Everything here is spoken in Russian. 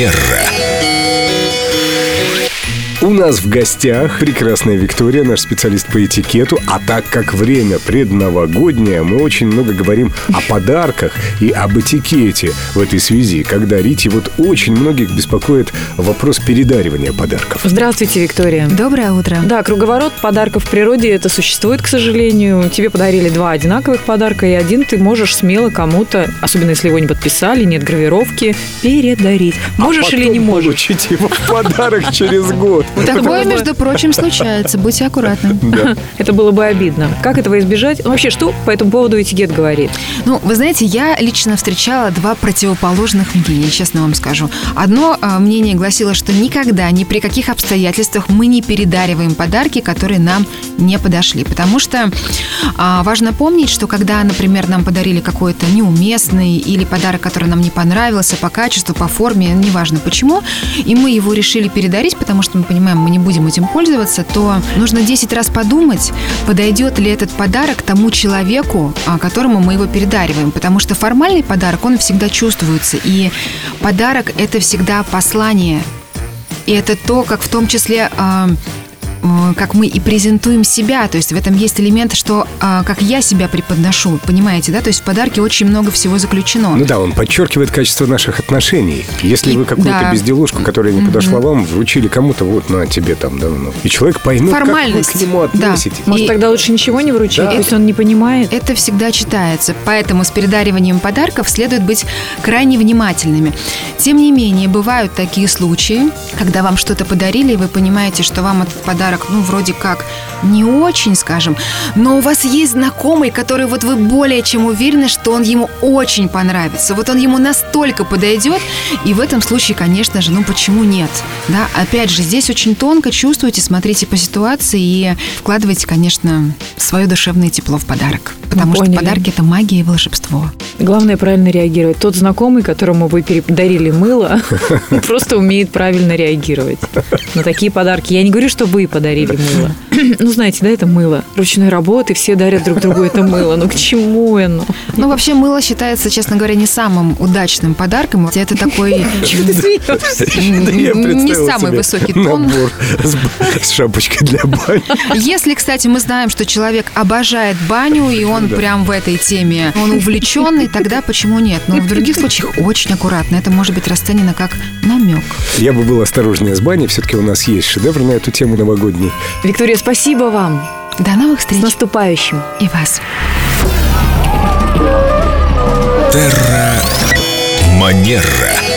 Премьера. У нас в гостях прекрасная Виктория, наш специалист по этикету. А так как время предновогоднее, мы очень много говорим о подарках и об этикете в этой связи. Как дарить, и вот очень многих беспокоит вопрос передаривания подарков. Здравствуйте, Виктория. Доброе утро. Да, круговорот подарков в природе это существует, к сожалению. Тебе подарили два одинаковых подарка, и один ты можешь смело кому-то, особенно если его не подписали, нет гравировки, передарить. Можешь а или не можешь? получить его в подарок через год. Такое, между прочим, случается. Будьте аккуратны. Да. Это было бы обидно. Как этого избежать? Ну, вообще, что по этому поводу этикет говорит? Ну, вы знаете, я лично встречала два противоположных мнения, честно вам скажу. Одно а, мнение гласило, что никогда, ни при каких обстоятельствах мы не передариваем подарки, которые нам не подошли. Потому что а, важно помнить, что когда, например, нам подарили какой-то неуместный или подарок, который нам не понравился по качеству, по форме, неважно почему, и мы его решили передарить, потому что мы понимаем, мы не будем этим пользоваться, то нужно 10 раз подумать, подойдет ли этот подарок тому человеку, а, которому мы его передариваем. Потому что формальный подарок, он всегда чувствуется. И подарок – это всегда послание. И это то, как в том числе а, как мы и презентуем себя, то есть в этом есть элемент, что а, как я себя преподношу, понимаете, да, то есть в подарке очень много всего заключено. Ну да, он подчеркивает качество наших отношений. Если И- вы какую-то да. безделушку, которая не подошла вам, вручили кому-то, вот на тебе там давно. И человек поймет, Формальность. как вы к нему Да. относитесь. Может, И- тогда лучше ничего не вручить? Да. То есть он не понимает? Это всегда читается, поэтому с передариванием подарков следует быть крайне внимательными. Тем не менее, бывают такие случаи, когда вам что-то подарили, и вы понимаете, что вам этот подарок, ну, вроде как не очень, скажем, но у вас есть знакомый, который вот вы более чем уверены, что он ему очень понравится. Вот он ему настолько подойдет, и в этом случае, конечно же, ну почему нет? Да, опять же, здесь очень тонко чувствуйте, смотрите по ситуации и вкладывайте, конечно, свое душевное тепло в подарок. Потому что подарки это магия и волшебство. Главное правильно реагировать. Тот знакомый, которому вы передарили мыло, просто умеет правильно реагировать на такие подарки. Я не говорю, что вы подарили мыло. Ну, знаете, да, это мыло. Ручной работы, все дарят друг другу это мыло. Ну, к чему оно? Ну, вообще, мыло считается, честно говоря, не самым удачным подарком. Это такой Чего ты смеешься? Да я не самый высокий тон. Набор с, с шапочкой для бани. Если, кстати, мы знаем, что человек обожает баню, и он прям в этой теме, он увлеченный, тогда почему нет? Но в других случаях очень аккуратно. Это может быть расценено как намек. Я бы был осторожнее с баней. Все-таки у нас есть шедевр на эту тему новогодний. Виктория, спасибо вам. До новых С встреч. наступающим. И вас. Манера.